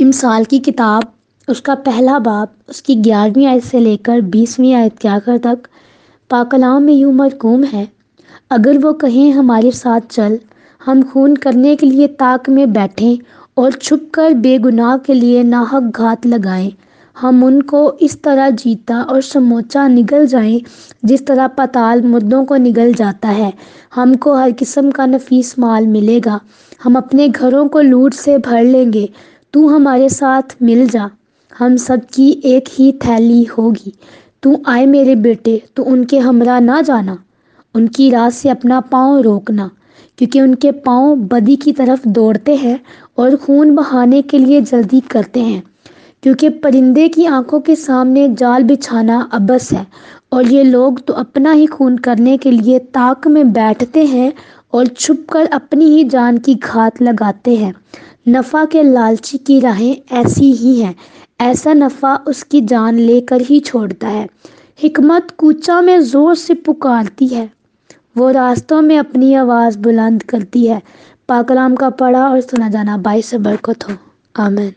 इमसाल की किताब, उसका पहला बाब, उसकी ग्यारहवीं आयत से लेकर बीसवीं आयत के आखिर तक, पाकलाम में यूँ मरकूम है। अगर वो कहें हमारे साथ चल, हम खून करने के लिए ताक में बैठें और छुप कर बेगुनाह के लिए नाहक घात लगाएँ, हम उनको इस तरह जीता और समोचा निगल जाएँ, जिस तरह पताल मुद्दों को निगल जाता है। हमको हर किस्म का नफीस माल मिलेगा। हम अपने घरों को लूट से भर लेंगे। तू हमारे साथ मिल जा। हम सब की एक ही थैली होगी। तू आए मेरे बेटे तो उनके हमरा ना जाना। उनकी राह से अपना पाँव रोकना, क्योंकि उनके पाँव बदी की तरफ़ दौड़ते हैं और खून बहाने के लिए जल्दी करते हैं। क्योंकि परिंदे की आँखों के सामने जाल बिछाना अबस है, और ये लोग तो अपना ही खून करने के लिए ताक में बैठते हैं और छुपकर अपनी ही जान की घात लगाते हैं। नफ़ा के लालची की राहें ऐसी ही हैं। ऐसा नफ़ा उसकी जान लेकर ही छोड़ता है। हिकमत कूचा में ज़ोर से पुकारती है। वो रास्तों में अपनी आवाज़ बुलंद करती है। पाकलाम का पढ़ा और सुना जाना बाईस बरकत हो आमिन।